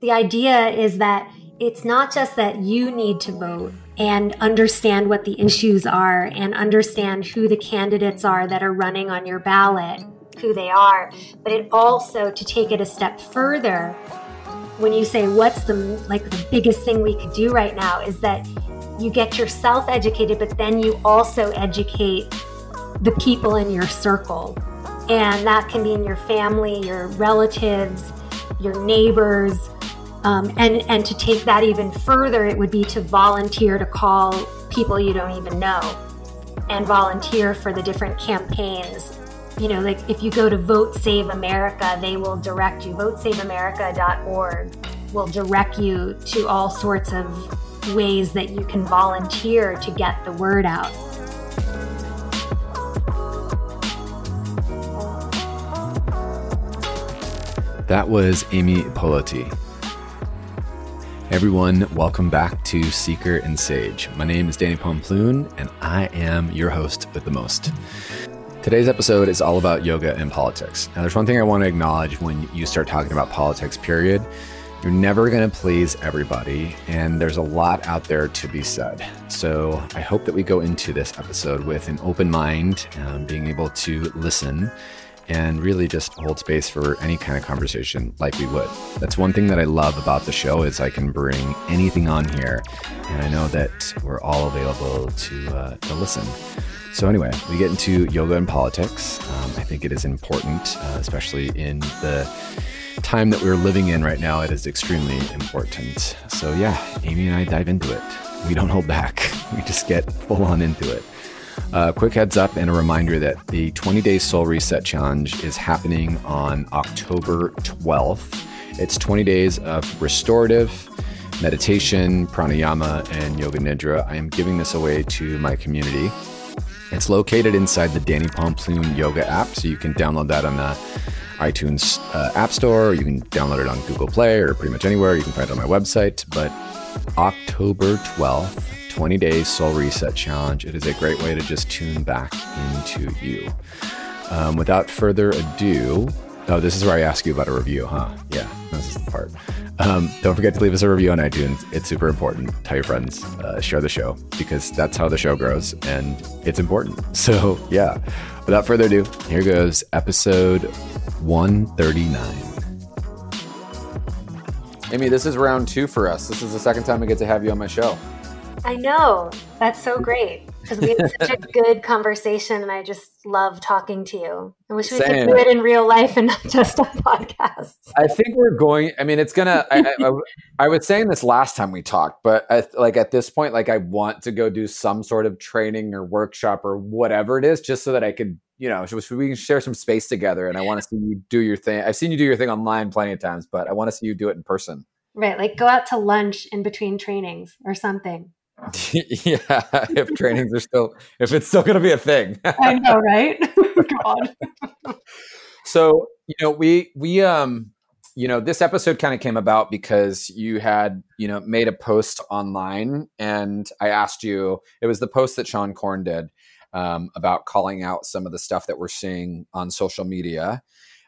The idea is that it's not just that you need to vote and understand what the issues are and understand who the candidates are that are running on your ballot, who they are, but it also to take it a step further. When you say what's the like the biggest thing we could do right now is that you get yourself educated, but then you also educate the people in your circle. And that can be in your family, your relatives, your neighbors, um, and and to take that even further, it would be to volunteer to call people you don't even know, and volunteer for the different campaigns. You know, like if you go to Vote Save America, they will direct you. VoteSaveAmerica.org will direct you to all sorts of ways that you can volunteer to get the word out. That was Amy Ippoliti. Everyone, welcome back to Seeker and Sage. My name is Danny Pomploon, and I am your host with the most. Today's episode is all about yoga and politics. Now, there's one thing I want to acknowledge when you start talking about politics, period. You're never going to please everybody, and there's a lot out there to be said. So, I hope that we go into this episode with an open mind, um, being able to listen and really just hold space for any kind of conversation like we would. That's one thing that I love about the show is I can bring anything on here, and I know that we're all available to uh, to listen. So anyway, we get into yoga and politics. Um, I think it is important, uh, especially in the time that we're living in right now. It is extremely important. So yeah, Amy and I dive into it. We don't hold back. We just get full on into it. Uh, quick heads up and a reminder that the 20 day soul reset challenge is happening on October 12th. It's 20 days of restorative meditation, pranayama, and yoga nidra. I am giving this away to my community. It's located inside the Danny Pomploon Yoga app, so you can download that on the iTunes uh, App Store, or you can download it on Google Play, or pretty much anywhere. You can find it on my website. But October 12th, 20 Days Soul Reset Challenge. It is a great way to just tune back into you. Um, without further ado, oh, this is where I ask you about a review, huh? Yeah, this is the part. Um, don't forget to leave us a review on iTunes. It's super important. Tell your friends, uh, share the show because that's how the show grows and it's important. So, yeah, without further ado, here goes episode 139. Amy, this is round two for us. This is the second time I get to have you on my show. I know. That's so great because we had such a good conversation and I just love talking to you. I wish we Same. could do it in real life and not just on podcasts. I think we're going, I mean, it's going to, I, I, I, was saying this last time we talked, but I, like at this point, like I want to go do some sort of training or workshop or whatever it is just so that I could, you know, so we can share some space together. And I want to see you do your thing. I've seen you do your thing online plenty of times, but I want to see you do it in person. Right. Like go out to lunch in between trainings or something. yeah, if trainings are still, if it's still going to be a thing. I know, right? God. so you know, we we um, you know, this episode kind of came about because you had you know made a post online, and I asked you. It was the post that Seane Corn did um, about calling out some of the stuff that we're seeing on social media.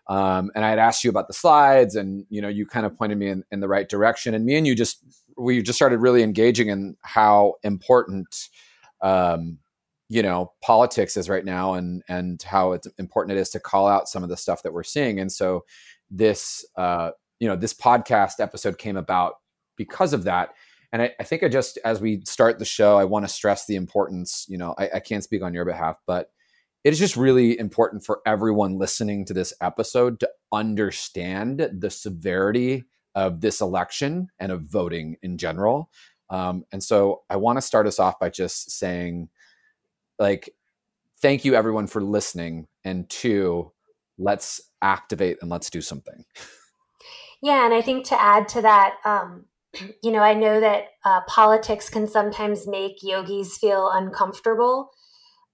Um, and I had asked you about the slides, and you know, you kind of pointed me in, in the right direction. And me and you just we just started really engaging in how important um, you know politics is right now and and how it's important it is to call out some of the stuff that we're seeing. And so this uh, you know this podcast episode came about because of that. And I, I think i just as we start the show i want to stress the importance you know I, I can't speak on your behalf but it is just really important for everyone listening to this episode to understand the severity of this election and of voting in general. Um, and so I want to start us off by just saying, like, thank you everyone for listening. And two, let's activate and let's do something. Yeah. And I think to add to that, um, you know, I know that uh, politics can sometimes make yogis feel uncomfortable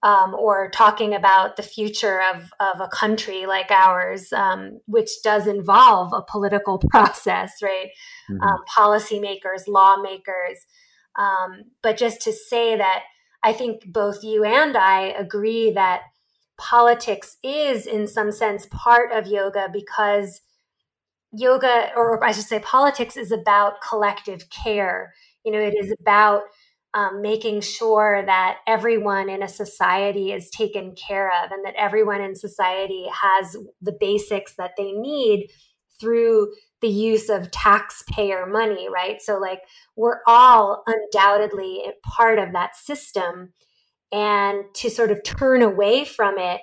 um, or talking about the future of, of a country like ours, um, which does involve a political process, right? Mm-hmm. Um, policymakers, lawmakers. Um, but just to say that I think both you and I agree that politics is, in some sense, part of yoga because yoga, or I should say, politics is about collective care. You know, it is about um, making sure that everyone in a society is taken care of and that everyone in society has the basics that they need through the use of taxpayer money, right? So, like, we're all undoubtedly part of that system. And to sort of turn away from it,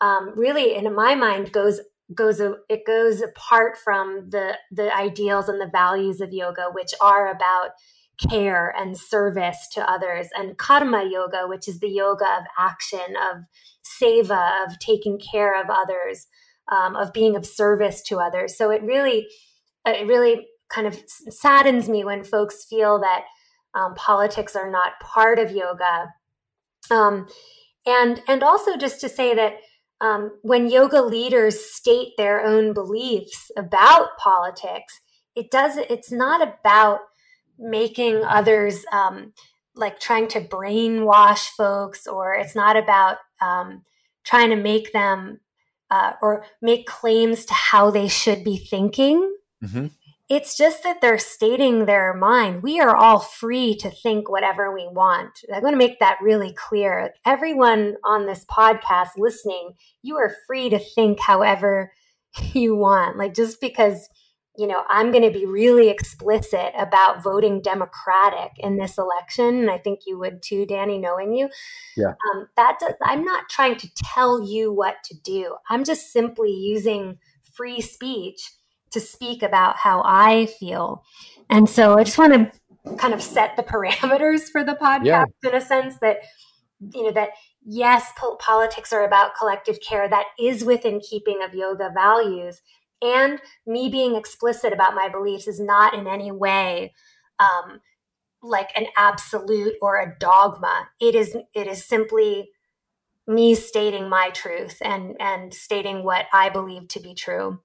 um, really, in my mind, goes goes it goes apart from the the ideals and the values of yoga which are about care and service to others. And karma yoga which is the yoga of action of seva of taking care of others um, of being of service to others. So it really it really kind of saddens me when folks feel that um, politics are not part of yoga. Um, and and also just to say that um, when yoga leaders state their own beliefs about politics, it does it's not about making others um, like trying to brainwash folks, or it's not about um, trying to make them uh, or make claims to how they should be thinking. Mm-hmm. It's just that they're stating their mind. We are all free to think whatever we want. I'm going to make that really clear. Everyone on this podcast listening, you are free to think however you want. Like just because, you know, I'm going to be really explicit about voting Democratic in this election, and I think you would too, Danny, knowing you. Yeah. Um, that does, I'm not trying to tell you what to do. I'm just simply using free speech to speak about how I feel. And so I just want to kind of set the parameters for the podcast yeah. in a sense that, you know, that yes, po- politics are about collective care. That is within keeping of yoga values. And me being explicit about my beliefs is not in any way um, like an absolute or a dogma. It is it is simply me stating my truth and and stating what I believe to be true.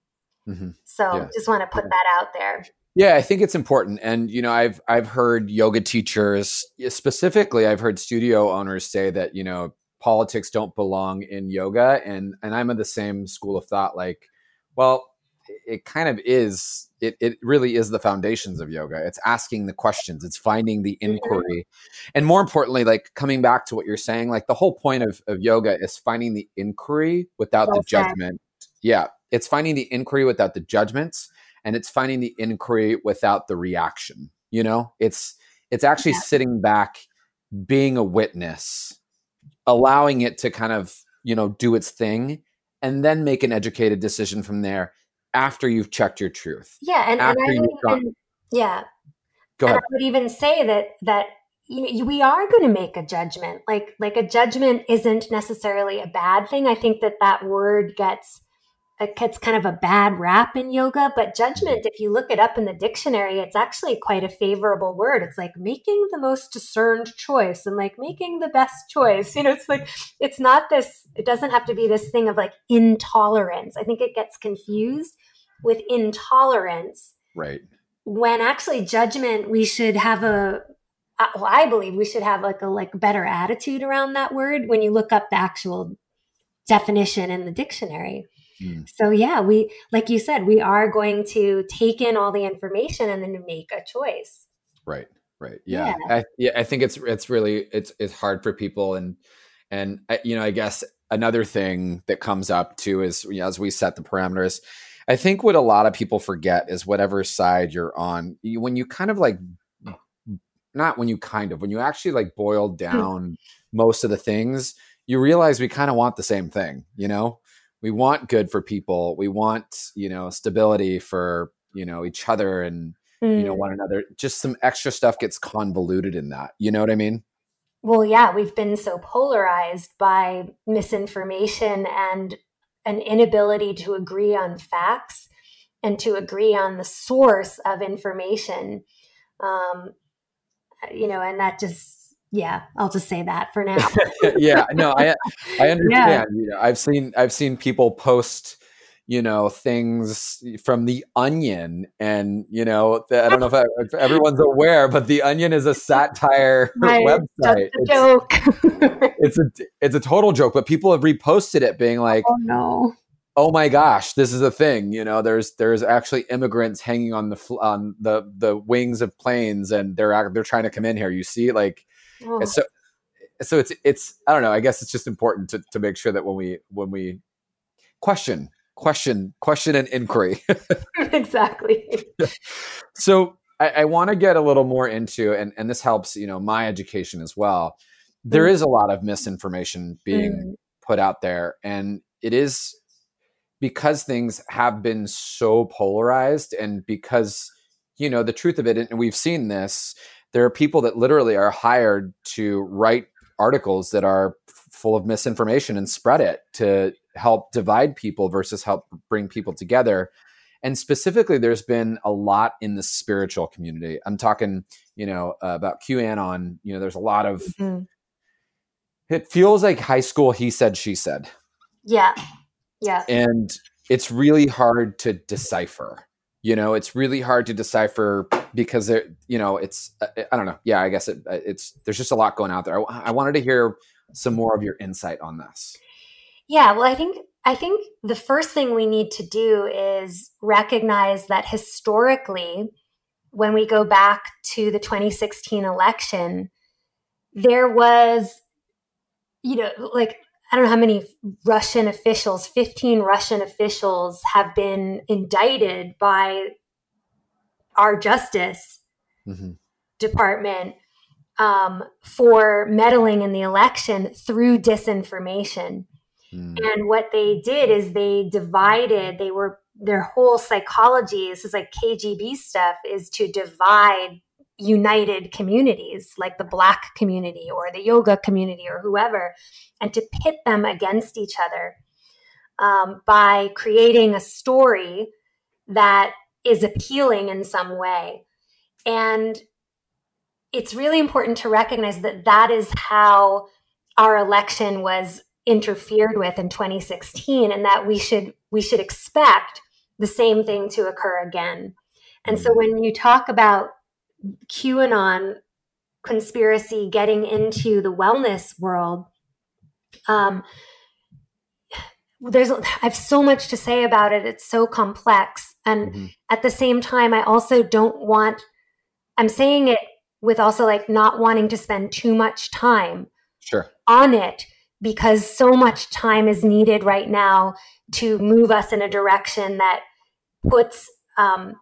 Mm-hmm. So yeah. just want to put that out there. Yeah, I think it's important. And you know, I've I've heard yoga teachers specifically, I've heard studio owners say that, you know, politics don't belong in yoga and and I'm of the same school of thought like, well, it kind of is it, it really is the foundations of yoga. It's asking the questions. It's finding the inquiry. And more importantly like coming back to what you're saying like the whole point of, of yoga is finding the inquiry without well the judgment. Yeah. It's finding the inquiry without the judgments and it's finding the inquiry without the reaction you know? It's it's actually yeah. sitting back being a witness allowing it to kind of you know do its thing and then make an educated decision from there after you've checked your truth yeah and, and I would even, yeah Go ahead. And I would even say that that you know, we are going to make a judgment like like a judgment isn't necessarily a bad thing i think that that word gets it gets kind of a bad rap in yoga, but judgment, if you look it up in the dictionary, it's actually quite a favorable word. It's like making the most discerned choice and like making the best choice. You know, it's like, it's not this, it doesn't have to be this thing of like intolerance. I think it gets confused with intolerance. Right. When actually judgment, we should have a, uh, well, I believe we should have like a like better attitude around that word when you look up the actual definition in the dictionary. Mm. So yeah, we like you said, we are going to take in all the information and then make a choice. Right. Right. Yeah. yeah. I, yeah. I think it's it's really it's it's hard for people and and you know I guess another thing that comes up too is you know, as we set the parameters. I think what a lot of people forget is whatever side you're on. You, when you kind of like not when you kind of when you actually like boil hmm. down most of the things you realize we kind of want the same thing you know we want good for people we want you know stability for you know each other and mm. you know mm. one another just some extra stuff gets convoluted in that you know what i mean well yeah we've been so polarized by misinformation and an inability to agree on facts and to agree on the source of information. Um, you know and that just yeah i'll just say that for now. Yeah no i i understand. Yeah. you know, i've seen i've seen people post you know things from the onion and you know i don't know if, I, if everyone's aware but the onion is a satire right. website it's, joke it's a it's a total joke but people have reposted it being like oh no oh my gosh, this is a thing. You know, there's there's actually immigrants hanging on the on the the wings of planes, and they're they're trying to come in here. You see, like, oh. so so it's it's I don't know. I guess it's just important to to make sure that when we when we question question question and inquiry exactly so i, I want to get a little more into and and this helps you know my education as well There mm. is a lot of misinformation being mm. put out there and it is because things have been so polarized and because you know the truth of it and we've seen this there are people that literally are hired to write articles that are full of misinformation and spread it to help divide people versus help bring people together. And specifically there's been a lot in the spiritual community. I'm talking you know uh, about qanon you know there's a lot of mm-hmm. it feels like high school he said she said. Yeah. Yeah. And it's really hard to decipher you know it's really hard to decipher because there you know it's uh, i don't know. Yeah i guess it, uh, it's there's just a lot going out there. I, I wanted to hear some more of your insight on this yeah well i think i think the first thing we need to do is recognize that historically when we go back to the 2016 election there was you know like I don't know how many Russian officials, 15 Russian officials have been indicted by our justice mm-hmm. department um, for meddling in the election through disinformation. Mm. And what they did is they divided, they were, their whole psychology, this is like KGB stuff, is to divide united communities like the black community or the yoga community or whoever and to pit them against each other um, by creating a story that is appealing in some way and it's really important to recognize that that is how our election was interfered with in 2016 and that we should we should expect the same thing to occur again and so mm-hmm. when you talk about QAnon conspiracy getting into the wellness world. Um, there's I have so much to say about it. It's so complex, and mm-hmm. at the same time, I also don't want. I'm saying it with also like not wanting to spend too much time sure. on it because so much time is needed right now to move us in a direction that puts um,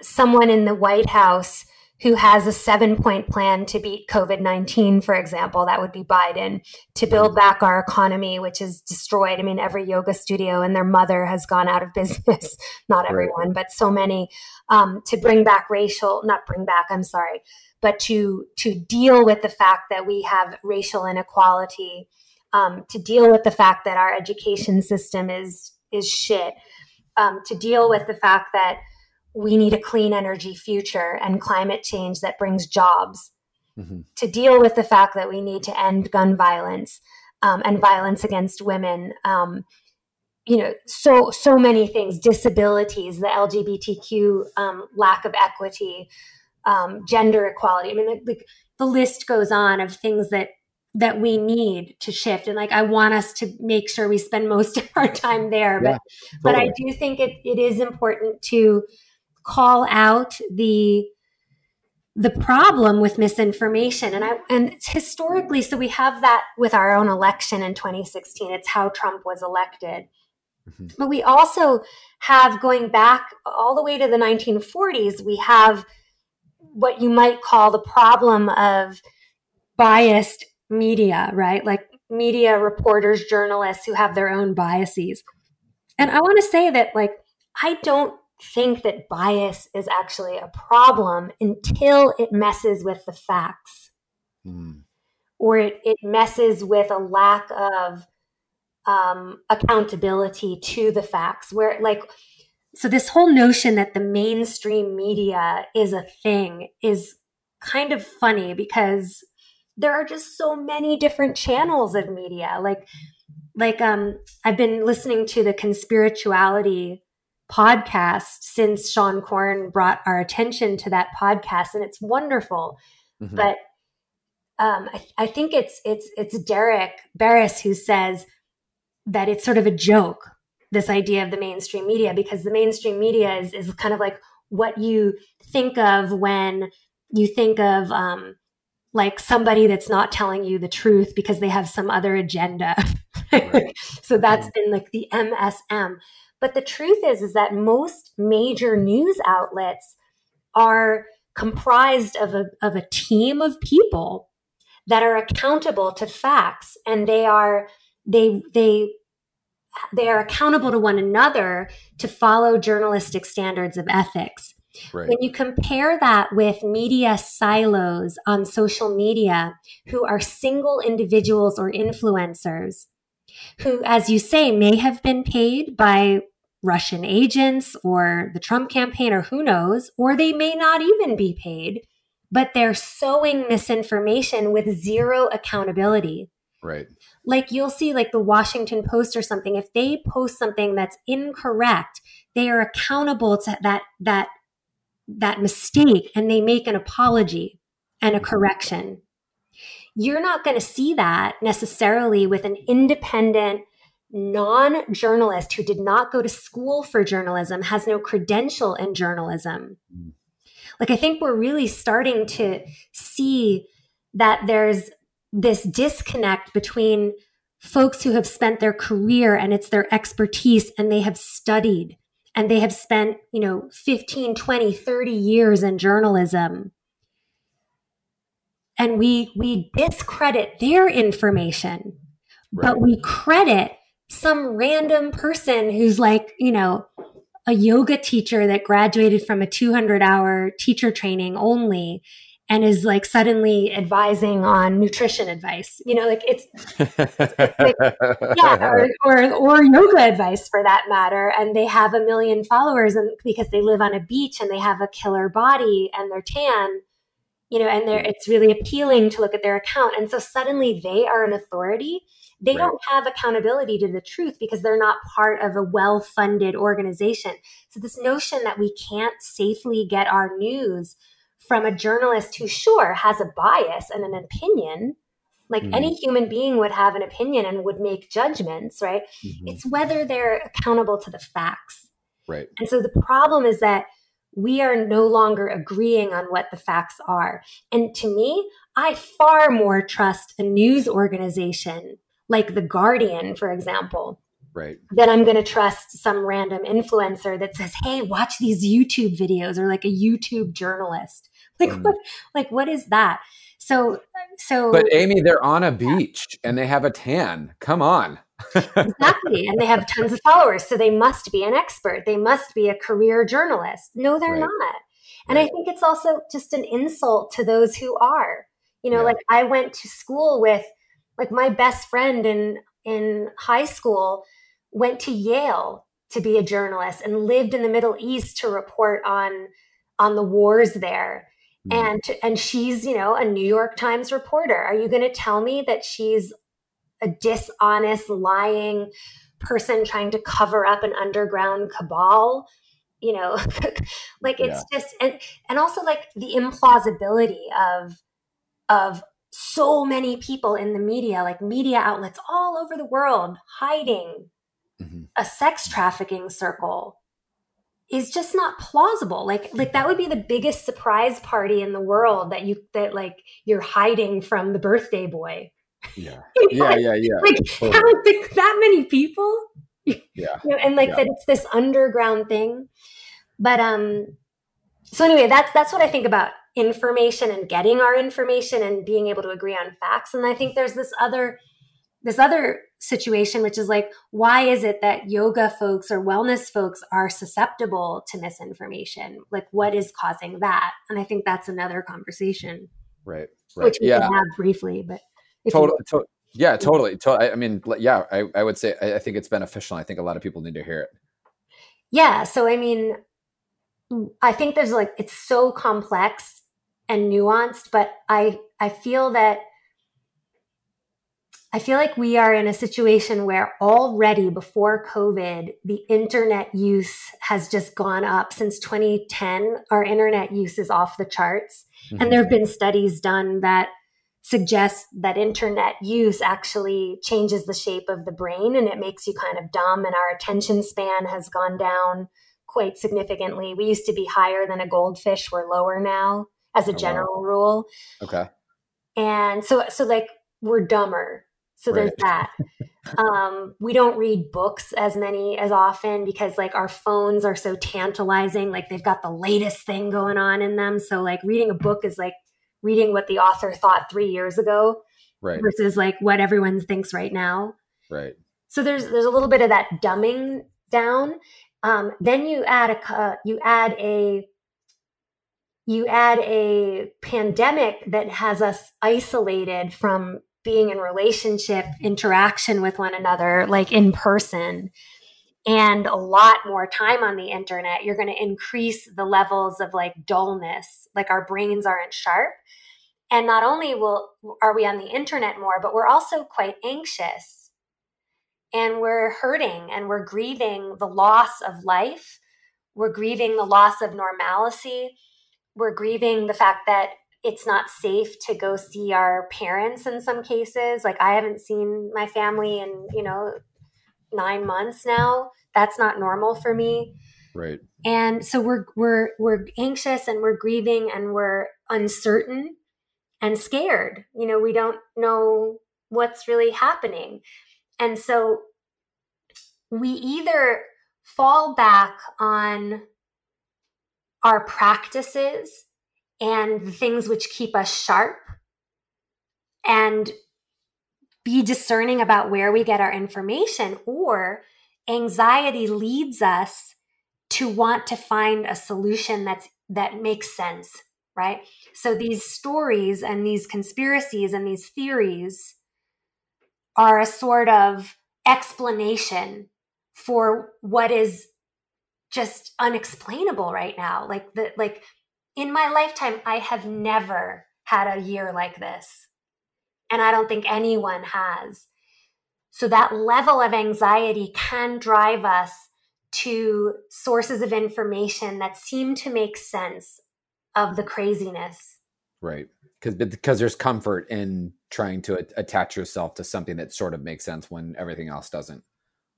someone in the White House who has a seven point plan to beat COVID 19, for example, that would be Biden, to build back our economy, which is destroyed. I mean, every yoga studio and their mother has gone out of business. not everyone, but so many. Um, to bring back racial, not bring back, I'm sorry, but to, to deal with the fact that we have racial inequality, um, to deal with the fact that our education system is, is shit, um, to deal with the fact that we need a clean energy future and climate change that brings jobs mm-hmm. to deal with the fact that we need to end gun violence um, and violence against women um, you know so so many things disabilities the lgbtq um, lack of equity um, gender equality i mean like, like the list goes on of things that that we need to shift and like i want us to make sure we spend most of our time there yeah, but totally. but i do think it, it is important to call out the the problem with misinformation and i and it's historically so we have that with our own election in 2016 it's how trump was elected mm-hmm. but we also have going back all the way to the 1940s we have what you might call the problem of biased media right? Like media reporters journalists who have their own biases. And i want to say that like i don't think that bias is actually a problem until it messes with the facts. Mm. or it, it messes with a lack of um, accountability to the facts where like so this whole notion that the mainstream media is a thing is kind of funny because there are just so many different channels of media like like um i've been listening to the conspirituality podcast since Seane Corn brought our attention to that podcast, and it's wonderful. Mm-hmm. But um, I, I, think it's it's it's Derek Beres who says that it's sort of a joke this idea of the mainstream media because the mainstream media is, is kind of like what you think of when you think of um, like somebody that's not telling you the truth because they have some other agenda. Right. so that's mm-hmm. been like the MSM. But the truth is, is that most major news outlets are comprised of a, of a team of people that are accountable to facts and they are they they they are accountable to one another to follow journalistic standards of ethics Right. When you compare that with media silos on social media who are single individuals or influencers who, as you say, may have been paid by Russian agents or the Trump campaign or who knows, or they may not even be paid, but they're sowing misinformation with zero accountability. Right. Like you'll see, like the Washington Post or something, if they post something that's incorrect, they are accountable to that that that mistake and they make an apology and a correction. You're not going to see that necessarily with an independent, non journalist who did not go to school for journalism, has no credential in journalism. Like, I think we're really starting to see that there's this disconnect between folks who have spent their career and it's their expertise and they have studied and they have spent, you know, 15, 20, 30 years in journalism. And we we discredit their information, right. but we credit some random person who's like, you know, a yoga teacher that graduated from a 200 hour teacher training only and is like suddenly advising on nutrition advice. You know, like it's, it's like, yeah, or, or, or yoga advice for that matter. And they have a million followers, and because they live on a beach and they have a killer body and they're tan, you know, and they're mm. it's really appealing to look at their account. And so suddenly they are an authority. They right. don't have accountability to the truth because they're not part of a well funded organization. So, this notion that we can't safely get our news from a journalist who, sure, has a bias and an opinion. Like mm-hmm. any human being would have an opinion and would make judgments, right? Mm-hmm. It's whether they're accountable to the facts. Right. And so the problem is that we are no longer agreeing on what the facts are. And to me, I far more trust a news organization like The Guardian, for example, right then i'm going to trust some random influencer that says hey watch these youtube videos or like a youtube journalist like mm. what like what is that so so but amy they're on a beach and they have a tan come on exactly and they have tons of followers so they must be an expert they must be a career journalist no they're right. not and right. i think it's also just an insult to those who are you know yeah. like i went to school with like my best friend in in high school went to Yale to be a journalist and lived in the Middle East to report on on the wars there. Mm-hmm. And and she's, you know, a New York Times reporter. Are you going to tell me that she's a dishonest, lying person trying to cover up an underground cabal? You know, like it's yeah. just and and also like the implausibility of of so many people in the media, like media outlets all over the world, hiding mm-hmm. a sex trafficking circle is just not plausible. Like like that would be the biggest surprise party in the world that you that like you're hiding from the birthday boy. Yeah. Yeah, yeah, yeah. like totally. that many people. Yeah. You know, and like yeah. that it's this underground thing. But um so anyway, that's that's what I think about information and getting our information and being able to agree on facts. And I think there's this other this other situation, which is like, why is it that yoga folks or wellness folks are susceptible to misinformation? Like, what is causing that? And I think that's another conversation. Right. right. Which we yeah. can have briefly, but totally. To- yeah, totally. To- I mean, yeah, I, I would say I, I think it's beneficial. I think a lot of people need to hear it. Yeah. So, I mean, I think there's like, it's so complex and nuanced, but I, I feel that I feel like we are in a situation where already before COVID, the internet use has just gone up. Since 2010, our internet use is off the charts. Mm-hmm. And there have been studies done that suggests that internet use actually changes the shape of the brain and it makes you kind of dumb and our attention span has gone down quite significantly. We used to be higher than a goldfish, we're lower now as a general oh, wow. rule. Okay. And so so like we're dumber. So right. there's that. um, we don't read books as many as often because like our phones are so tantalizing. Like they've got the latest thing going on in them. So like reading a book is like reading what the author thought three years ago right. versus like what everyone thinks right now. Right. So there's there's a little bit of that dumbing down. Um, then you add a uh, you add a you add a pandemic that has us isolated from being in relationship interaction with one another like in person and a lot more time on the internet you're going to increase the levels of like dullness. Like our brains aren't sharp. And not only will are we on the internet more but we're also quite anxious. And we're hurting and we're grieving the loss of life. We're grieving the loss of normalcy. We're grieving the fact that it's not safe to go see our parents in some cases. Like I haven't seen my family in, you know, 9 months now. That's not normal for me. Right. And so we're we're we're anxious and we're grieving and we're uncertain and scared. You know, we don't know what's really happening. And so we either fall back on our practices and the things which keep us sharp and be discerning about where we get our information or anxiety leads us to want to find a solution that's that makes sense right? So these stories and these conspiracies and these theories are a sort of explanation for what is just unexplainable right now. Like the like in my lifetime, I have never had a year like this. And I don't think anyone has. So that level of anxiety can drive us to sources of information that seem to make sense of the craziness. Right. Because because there's comfort in trying to attach yourself to something that sort of makes sense when everything else doesn't.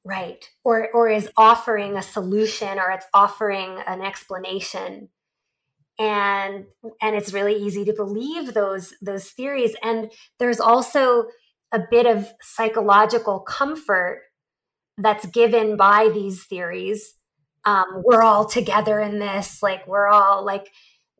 Right. Or or is offering a solution or it's offering an explanation and and it's really easy to believe those those theories. And there's also a bit of psychological comfort that's given by these theories. Um, we're all together in this like we're all like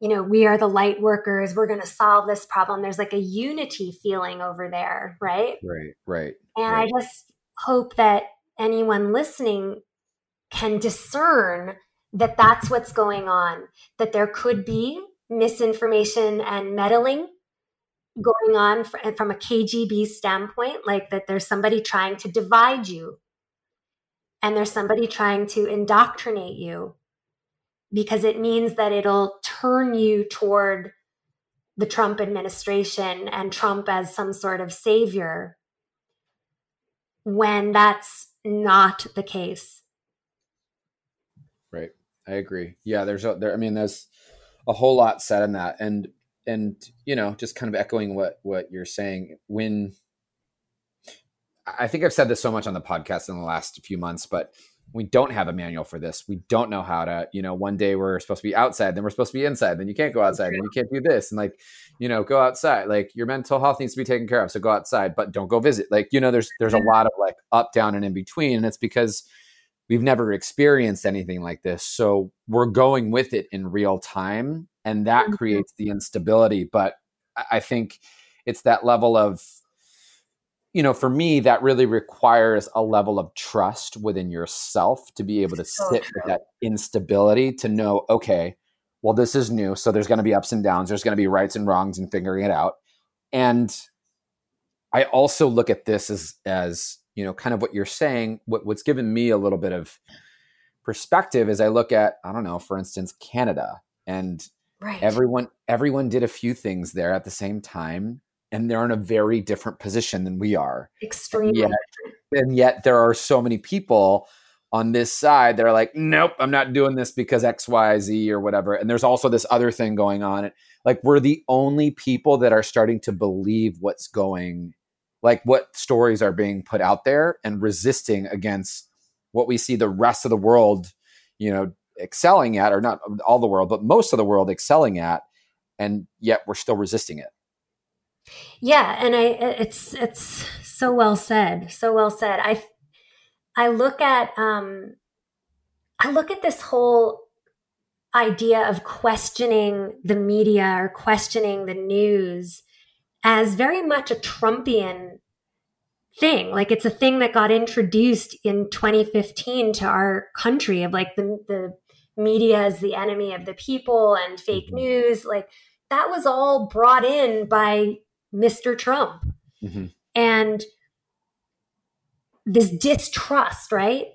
you know we are the light workers we're going to solve this problem. There's like a unity feeling over there right? Right right and right. i just hope that anyone listening can discern that that's what's going on, that there could be misinformation and meddling going on from a KGB standpoint, like that there's somebody trying to divide you and there's somebody trying to indoctrinate you because it means that it'll turn you toward the Trump administration and Trump as some sort of savior when that's not the case. I agree. Yeah, there's a there. I mean, there's a whole lot said in that, and and you know, just kind of echoing what what you're saying. When I think I've said this so much on the podcast in the last few months, but we don't have a manual for this. We don't know how to, you know, one day we're supposed to be outside, then we're supposed to be inside, then you can't go outside, then you can't do this. And like, you know, go outside. Like your mental health needs to be taken care of. So go outside, but don't go visit. Like, you know, there's there's a lot of like up, down, and in between. And it's because we've never experienced anything like this. So we're going with it in real time, and that mm-hmm. creates the instability. But I think it's that level of, you know, for me, that really requires a level of trust within yourself to be able to sit with that instability to know, okay, well, this is new. So there's going to be ups and downs, there's going to be rights and wrongs and figuring it out. And I also look at this as, as, you know, kind of what you're saying, what, what's given me a little bit of perspective is I look at, I don't know, for instance, Canada and right. everyone, everyone did a few things there at the same time and they're in a very different position than we are. Extremely. And yet, and yet there are so many people on this side that are like, nope, I'm not doing this because X, Y, Z or whatever. And there's also this other thing going on. Like we're the only people that are starting to believe what's going, like what stories are being put out there and resisting against what we see the rest of the world, you know, excelling at, or not all the world, but most of the world excelling at, and yet we're still resisting it. Yeah, and I it's it's so well said, so well said. I I look at um I look at this whole idea of questioning the media or questioning the news as very much a Trumpian thing. Like it's a thing that got introduced in 2015 to our country of like the the media is the enemy of the people and fake mm-hmm. news. Like that was all brought in by Mr. Trump. Mm-hmm. And this distrust, right?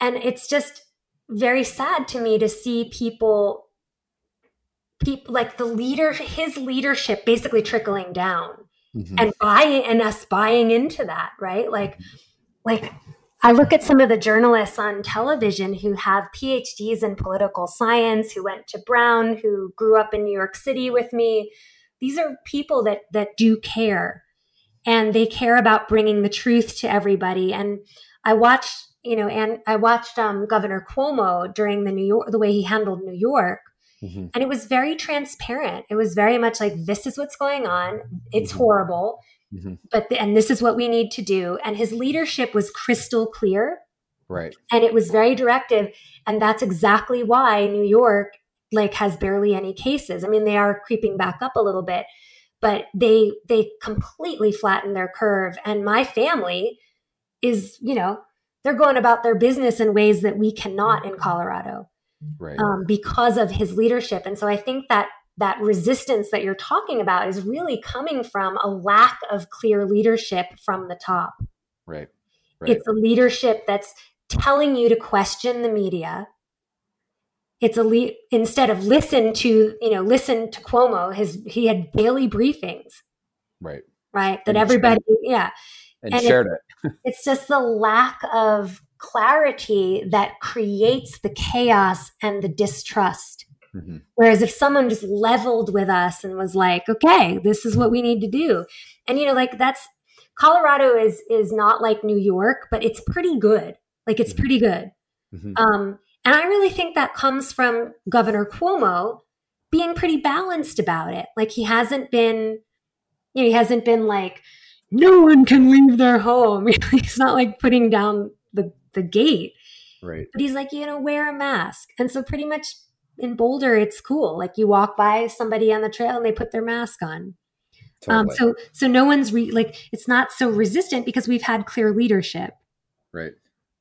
And it's just very sad to me to see people people like the leader his leadership basically trickling down mm-hmm. and buying and us buying into that, right? Like like I look at some of the journalists on television who have PhDs in political science, who went to Brown, who grew up in New York City with me. These are people that that do care and they care about bringing the truth to everybody. And I watched, you know, and I watched um, Governor Cuomo during the New York, the way he handled New York. Mm-hmm. And it was very transparent. It was very much like, this is what's going on. It's mm-hmm. horrible. Mm-hmm. But, the, and this is what we need to do. And his leadership was crystal clear. Right. And it was very directive. And that's exactly why New York like has barely any cases. I mean, they are creeping back up a little bit, but they they completely flattened their curve and my family is you know they're going about their business in ways that we cannot in colorado right. um, because of his leadership. And so i think that that resistance that you're talking about is really coming from a lack of clear leadership from the top. Right, right. it's a leadership that's telling you to question the media. It's a le- instead of listen to you know listen to Cuomo his he had daily briefings. Right. Right? That and everybody yeah. And, and shared it, it. it's just the lack of clarity that creates the chaos and the distrust mm-hmm. whereas if someone just leveled with us and was like okay this is what we need to do and you know like that's colorado is is not like new york but it's pretty good like it's mm-hmm. pretty good mm-hmm. um and I really think that comes from Governor Cuomo being pretty balanced about it. Like he hasn't been, you know, he hasn't been like, no one can leave their home. he's not like putting down the, gate. Right. But he's like, you know, wear a mask. And so pretty much in Boulder, it's cool. Like you walk by somebody on the trail and they put their mask on. Um, totally. Um, so so no one's re- like it's not so resistant because we've had clear leadership. Right.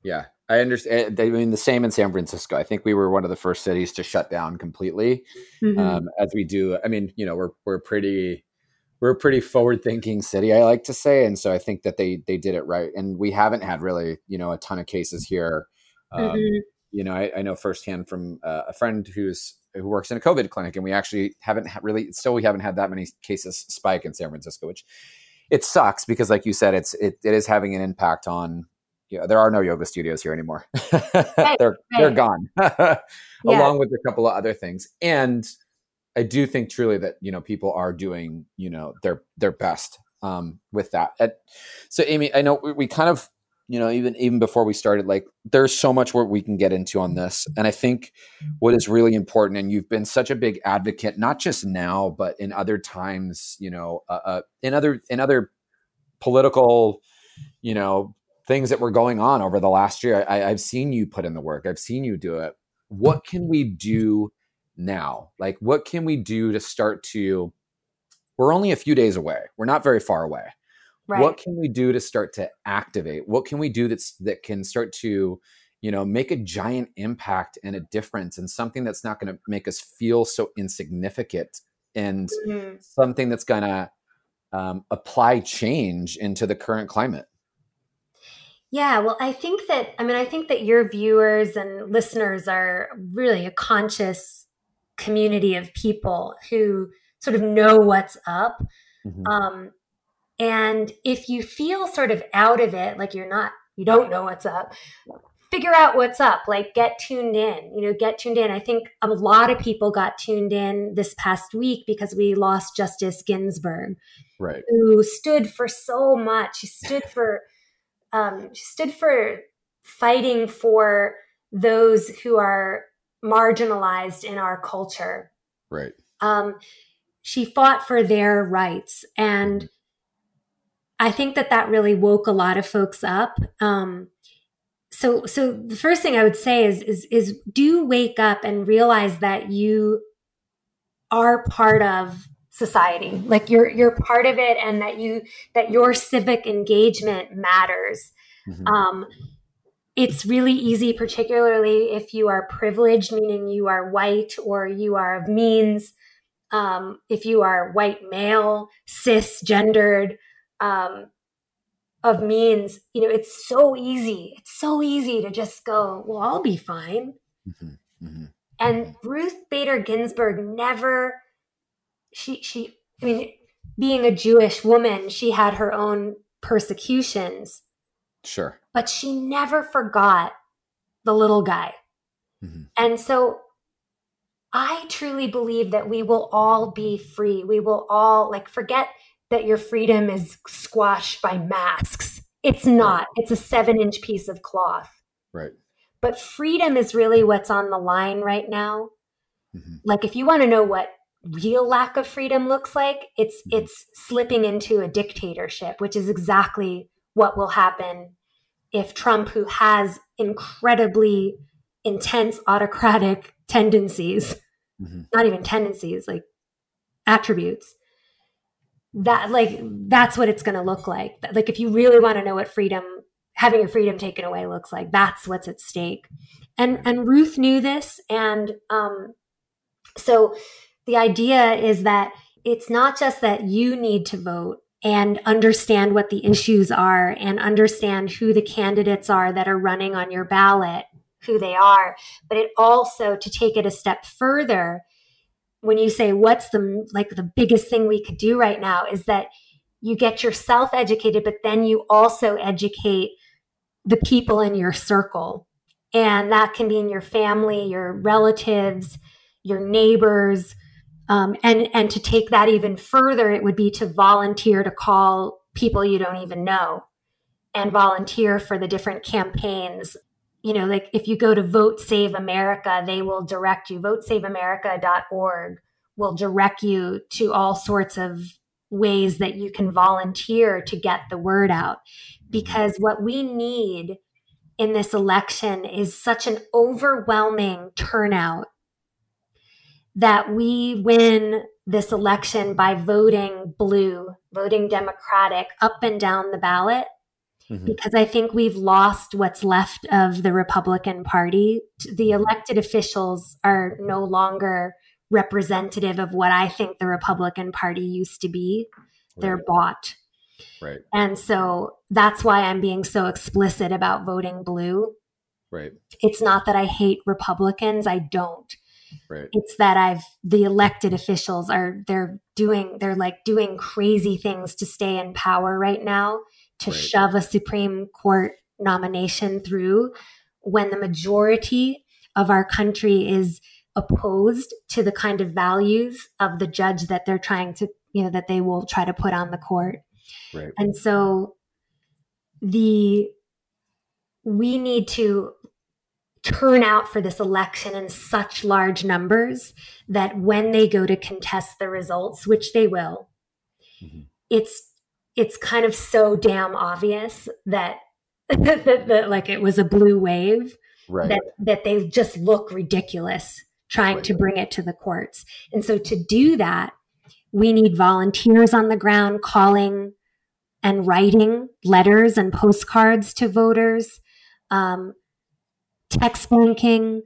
Yeah. I understand. I mean, the same in San Francisco. I think we were one of the first cities to shut down completely, mm-hmm. um, as we do. I mean, you know, we're we're pretty we're a pretty forward thinking city, I like to say, and so I think that they they did it right. And we haven't had really, you know, a ton of cases here. Um, mm-hmm. You know, I, I, know firsthand from uh, a friend who's who works in a COVID clinic, and we actually haven't ha- really still we haven't had that many cases spike in San Francisco, which it sucks because, like you said, it's it, it is having an impact on yeah, there are no yoga studios here anymore. Right, they're right. they're gone, yeah. along with a couple of other things. And I do think truly that you know people are doing you know their their best um, with that. And so, Amy, I know we, we kind of you know even even before we started like there's so much work we can get into on this and i think what is really important and you've been such a big advocate not just now but in other times you know uh, uh, in other in other political you know things that were going on over the last year. I, I've seen you put in the work. I've seen you do it. What can we do now? Like, what can we do to start to? We're only a few days away. We're not very far away. Right. What can we do to start to activate? What can we do that's that can start to, you know, make a giant impact and a difference and something that's not going to make us feel so insignificant and mm-hmm. something that's going to um, apply change into the current climate? Yeah, well, I think that, I mean, I think that your viewers and listeners are really a conscious community of people who sort of know what's up. Mm-hmm. Um, and if you feel sort of out of it, like you're not, you don't know what's up, figure out what's up like get tuned in you know get tuned in i think a lot of people got tuned in this past week because we lost justice ginsburg right who stood for so much she stood for um, she stood for fighting for those who are marginalized in our culture. Right. Um, she fought for their rights and i think that that really woke a lot of folks up. Um, so so the first thing i would say is is is do wake up and realize that you are part of society. Like you're you're part of it and that you that your civic engagement matters. Mm-hmm. um it's really easy particularly if you are privileged meaning you are white or you are of means um if you are white male cisgendered um of means, you know, it's so easy. It's so easy to just go, well, I'll be fine. Mm-hmm, mm-hmm, and mm-hmm. Ruth Bader Ginsburg never, she, she, I mean, being a Jewish woman, she had her own persecutions. Sure. But she never forgot the little guy. Mm-hmm. And so I truly believe that we will all be free. We will all like forget that your freedom is squashed by masks. It's not. It's a seven inch piece of cloth. Right. But freedom is really what's on the line right now. Mm-hmm. Like if you want to know what real lack of freedom looks like, it's mm-hmm. it's slipping into a dictatorship, which is exactly what will happen if Trump, who has incredibly intense autocratic tendencies, mm-hmm. not even tendencies, like attributes, that like that's what it's going to look like. Like if you really want to know what freedom having your freedom taken away looks like that's what's at stake. And and ruth knew this and um so the idea is that it's not just that you need to vote and understand what the issues are and understand who the candidates are that are running on your ballot who they are. But it also to take it a step further when you say what's the like the biggest thing we could do right now? is that you get yourself educated but then you also educate the people in your circle. And that can be in your family your relatives your neighbors um, and and to take that even further it would be to volunteer to call people you don't even know and volunteer for the different campaigns you know, like if you go to Vote Save America, they will direct you. VoteSaveAmerica.org will direct you to all sorts of ways that you can volunteer to get the word out. Because what we need in this election is such an overwhelming turnout that we win this election by voting blue, voting Democratic up and down the ballot mm-hmm. because I think we've lost what's left of the Republican Party. The elected officials are no longer representative of what I think the Republican Party used to be. They're bought. Right. And so that's why I'm being so explicit about voting blue. Right. It's not that I hate Republicans, I don't. Right. It's that I've the elected officials are they're doing they're like doing crazy things to stay in power right now to right. shove a Supreme Court nomination through when the majority of our country is opposed to the kind of values of the judge that they're trying to, you know, that they will try to put on the court. Right. And so the we need to turn out for this election in such large numbers that when they go to contest the results, which they will, mm-hmm. it's it's kind of so damn obvious that that, that, like it was a blue wave right. that that they just look ridiculous trying right. to bring it to the courts. And so to do that, we need volunteers on the ground calling and writing letters and postcards to voters, um, text banking,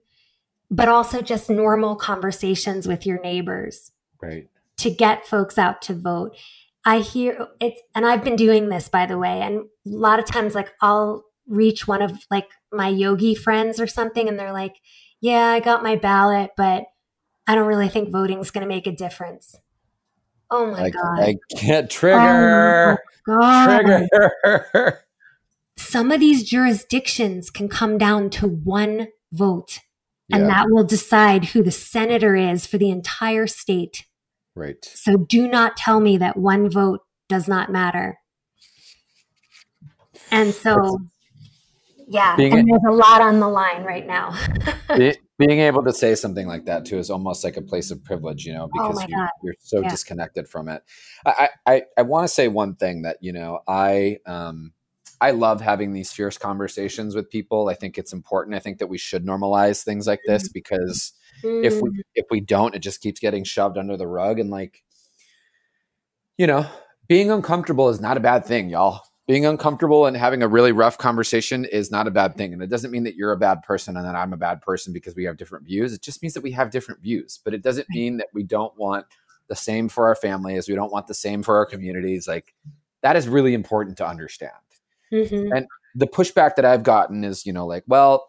but also just normal conversations with your neighbors. Right. To get folks out to vote. I hear it's, and I've been doing this by the way. And a lot of times, like I'll reach one of like my yogi friends or something, and they're like, "Yeah, I got my ballot, but I don't really think voting's going to make a difference." Oh my I, god! I can't oh trigger. Oh trigger. some of these jurisdictions can come down to one vote, and Yeah. that will decide who the senator is for the entire state. Right. So do not tell me that one vote does not matter. And so, yeah, and a- there's a lot on the line right now. Be- being able to say something like that too is almost like a place of privilege, you know, because Oh you, you're so Yeah. disconnected from it. I, I, I want to say one thing that you know I um I love having these fierce conversations with people. I think it's important. I think that we should normalize things like this because if Mm. we if we don't, it just keeps getting shoved under the rug and like you know, being uncomfortable is not a bad thing, y'all. Being uncomfortable and having a really rough conversation is not a bad thing. And it doesn't mean that you're a bad person and that I'm a bad person because we have different views. It just means that we have different views. But it doesn't mean that we don't want the same for our families. We don't want the same for our communities. Like that is really important to understand Mhm. the pushback that I've gotten is, you know, like, well,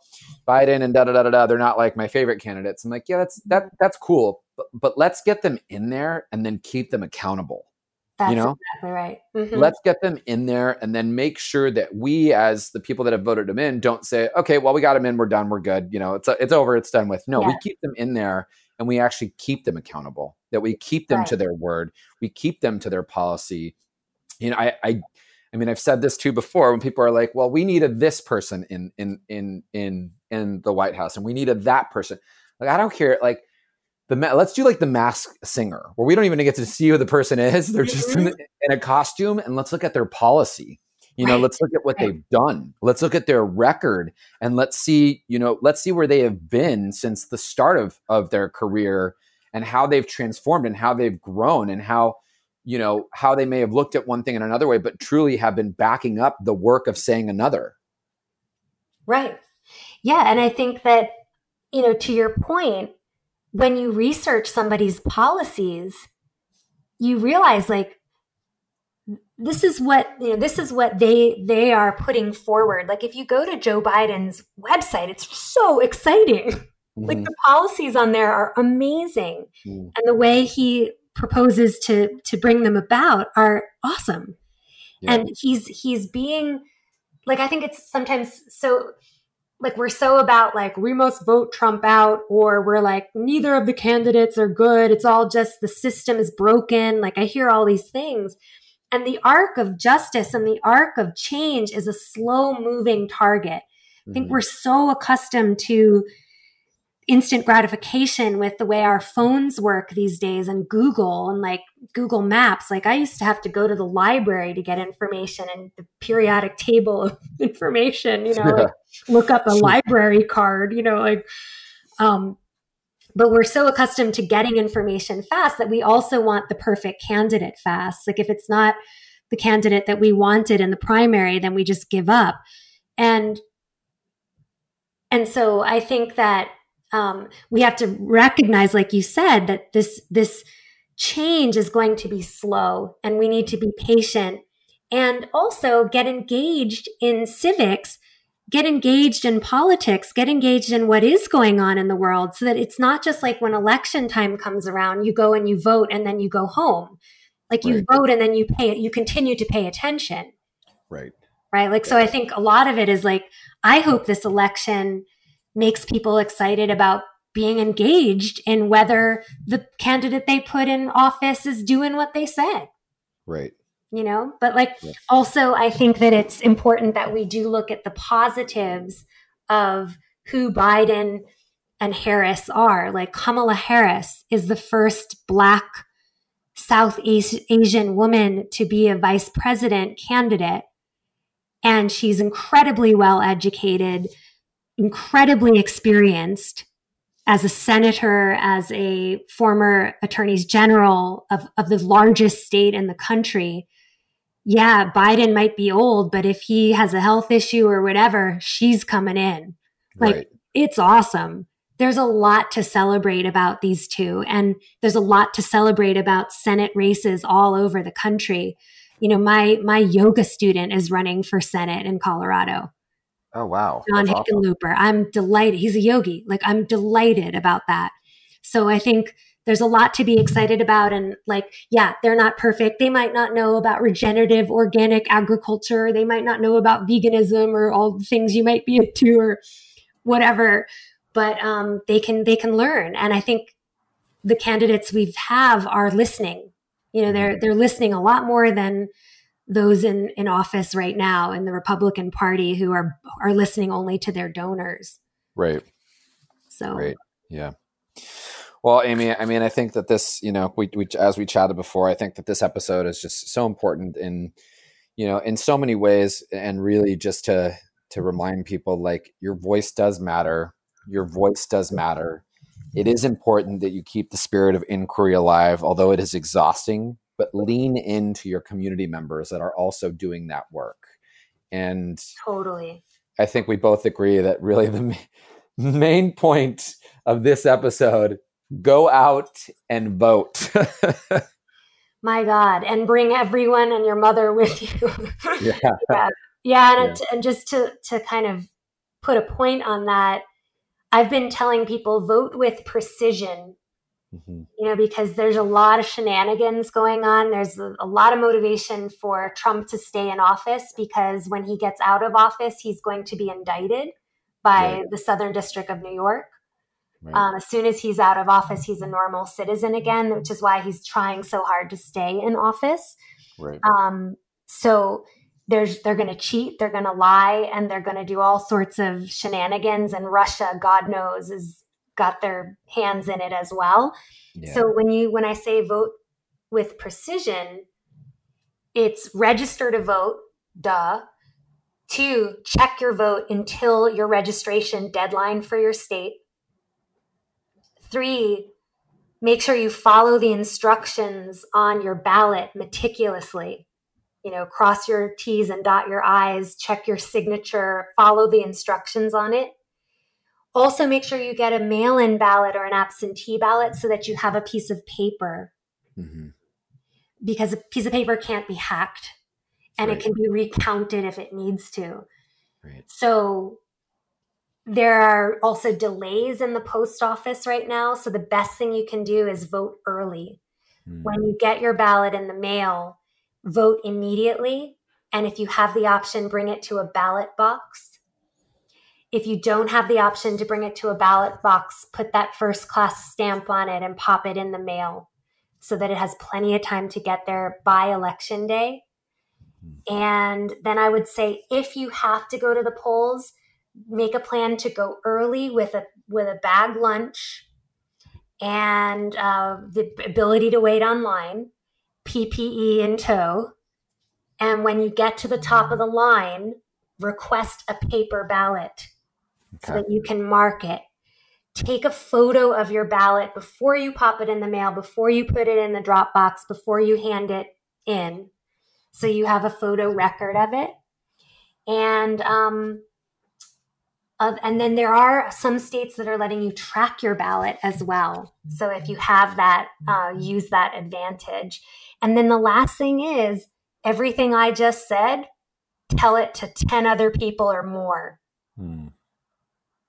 Biden and da da da da da, they're not like my favorite candidates. I'm like, yeah, that's that that's cool, but but let's get them in there and then keep them accountable. That's you know, exactly right. Mhm. let's get them in there and then make sure that we, as the people that have voted them in, don't say, okay, well, we got them in, we're done, we're good. You know, it's it's over, it's done with. No, we keep them in there and we actually keep them accountable. That we keep them to their word, we keep them to their policy. You know, I I I mean, I've said this too before when people are like, "Well, we needed this person in in in in in the White House, and we needed that person." Like, I don't care. Like, the ma- let's do like the Mask Singer, where we don't even get to see who the person is; they're just in, mm-hmm. the, in a costume, and let's look at their policy. You know, Right. let's look at what Right. they've done. Let's look at their record, and let's see. You know, let's see where they have been since the start of of their career, and how they've transformed, and how they've grown, and how you know how they may have looked at one thing in another way but truly have been backing up the work of saying another Right. Yeah. And I think that, you know, to your point, when you research somebody's policies, you realize like this is what you know this is what they they are putting forward like if you go to joe biden's website it's so exciting like Mhm. the policies on there are amazing Mm. and the way he proposes to to bring them about are awesome. Yeah. and he's he's being like i think it's sometimes so like we're so about like we must vote trump out or we're like neither of the candidates are good. It's all just the system is broken. Like i hear all these things. And the arc of justice and the arc of change is a slow moving target. I think Mhm. we're so accustomed to instant gratification with the way our phones work these days and Google and like Google Maps. Like I used to have to go to the library to get information and the periodic table of information, you know, Yeah. like look up a library card, you know, like um but we're so accustomed to getting information fast that we also want the perfect candidate fast. Like if it's not the candidate that we wanted in the primary, then we just give up. And and so I think that um, we have to recognize, like you said, that this this change is going to be slow, and we need to be patient, and also get engaged in civics, get engaged in politics, get engaged in what is going on in the world, so that it's not just like when election time comes around, you go and you vote, and then you go home. Like you Right. vote, and then you pay, you continue to pay attention Right. right? Like, so I think a lot of it is like, I hope this election makes people excited about being engaged in whether the candidate they put in office is doing what they said, Right. you know? But like, Yeah. also, I think that it's important that we do look at the positives of who Biden and Harris are. Like, Kamala Harris is the first Black Southeast Asian woman to be a vice president candidate and she's incredibly well educated, incredibly experienced as a senator, as a former attorneys general of, of the largest state in the country. Yeah, Biden might be old, but if he has a health issue or whatever, she's coming in. Like, right. It's awesome. There's a lot to celebrate about these two, and there's a lot to celebrate about Senate races all over the country you know my my yoga student is running for senate in colorado oh wow john That's awesome. hickenlooper i'm delighted he's a yogi like i'm delighted about that so i think there's a lot to be excited about. And like, yeah, they're not perfect. They might not know about regenerative organic agriculture. They might not know about veganism or all the things you might be into or whatever. But um, they can they can learn. And I think the candidates we have are listening. You know, they're they're listening a lot more than those in, in office right now in the Republican Party who are are listening only to their donors. Right. So right. Yeah. Well, Amy, I mean, I think that this, you know, we, we as we chatted before, I think that this episode is just so important in, you know, in so many ways, and really just to to remind people like your voice does matter. Your voice does matter. It is important that you keep the spirit of inquiry alive, although it is exhausting. But lean into your community members that are also doing that work. And totally, I think we both agree that really the main point of this episode go out and vote. My God, and bring everyone and your mother with you. yeah. yeah. Yeah, and, yeah. and just to to kind of put a point on that, I've been telling people vote with precision. Mm-hmm. You know, because there's a lot of shenanigans going on. There's a, a lot of motivation for Trump to stay in office because when he gets out of office, he's going to be indicted by right. the Southern District of New York. Right. Um, as soon as he's out of office, he's a normal citizen again, which is why he's trying so hard to stay in office. Right. Um, so there's they're going to cheat, they're going to lie, and they're going to do all sorts of shenanigans. And Russia, God knows, has got their hands in it as well. Yeah. So when you when I say vote with precision, it's register to vote, duh. Two, check your vote until your registration deadline for your state. Three, make sure you follow the instructions on your ballot meticulously. You know, cross your T's and dot your I's, check your signature, follow the instructions on it. Also, make sure you get a mail in ballot or an absentee ballot so that you have a piece of paper. Mm-hmm. Because a piece of paper can't be hacked and right. it can be recounted if it needs to. Right. So, there are also delays in the post office right now. So the best thing you can do is vote early. Mm. When you get your ballot in the mail, vote immediately. And if you have the option, bring it to a ballot box. If you don't have the option to bring it to a ballot box, put that first class stamp on it and pop it in the mail so that it has plenty of time to get there by election day. Hmm. And then I would say if you have to go to the polls, make a plan to go early with a with a bag lunch and uh, the ability to wait online, PPE in tow. And when you get to the top of the line, request a paper ballot okay. so that you can mark it. Take a photo of your ballot before you pop it in the mail, before you put it in the drop box, before you hand it in. So you have a photo record of it. And um, uh, and then there are some states that are letting you track your ballot as well. So if you have that, uh, use that advantage. And then the last thing is everything I just said, tell it to 10 other people or more. Hmm.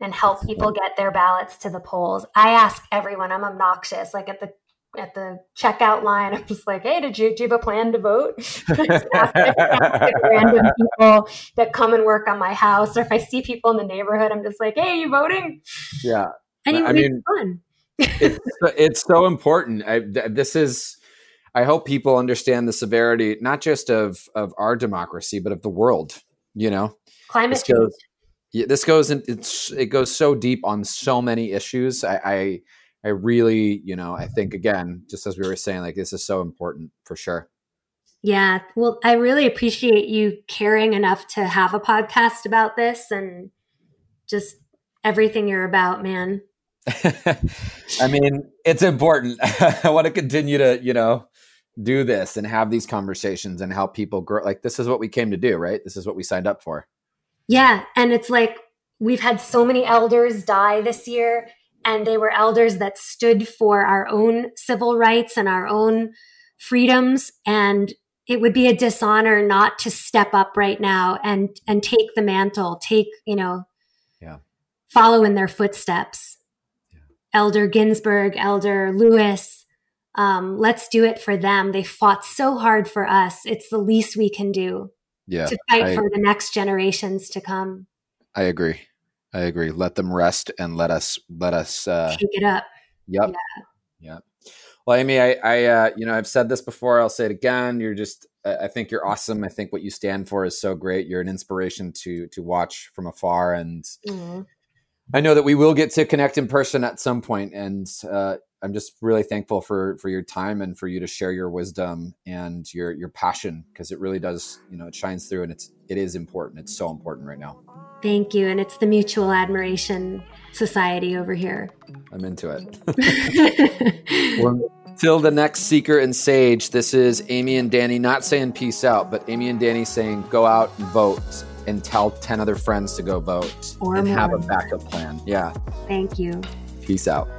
And help people get their ballots to the polls. I ask everyone, I'm obnoxious. Like at the at the checkout line, I'm just like, "Hey, did you do you have a plan to vote?" ask, ask random people that come and work on my house, or if I see people in the neighborhood, I'm just like, "Hey, you voting?" Yeah, and I mean, fun. it's it's so important. I, this is. I hope people understand the severity, not just of of our democracy, but of the world. You know, climate change. Yeah, this goes in. It's it goes so deep on so many issues. I, I I really, you know, I think again, just as we were saying, like this is so important for sure. Yeah. Well, I really appreciate you caring enough to have a podcast about this and just everything you're about, man. I mean, it's important. I want to continue to, you know, do this and have these conversations and help people grow. Like, this is what we came to do, right? This is what we signed up for. Yeah. And it's like we've had so many elders die this year and they were elders that stood for our own civil rights and our own freedoms and it would be a dishonor not to step up right now and and take the mantle take you know yeah follow in their footsteps yeah. Elder Ginsburg, Elder Lewis. Um, let's do it for them. They fought so hard for us. It's the least we can do Yeah. to fight I- for the next generations to come. I agree. I agree. Let them rest and let us let us uh it up. Yep. Yep. Well, Amy, I, I, uh, you know, I've said this before. I'll say it again. You're just, I think you're awesome. I think what you stand for is so great. You're an inspiration to to watch from afar, and Mhm. I know that we will get to connect in person at some. And uh, I'm just really thankful for for your time and for you to share your wisdom and your your passion because it really does, you know, it shines through, and it's it is important. It's so important right now. Thank you. And it's the Mutual Admiration Society over here. I'm into it. Till the next seeker and sage, this is Amy and Danny not saying peace out, but Amy and Danny saying go out and vote and tell 10 other friends to go vote Or and have a backup plan. Yeah. Thank you. Peace out.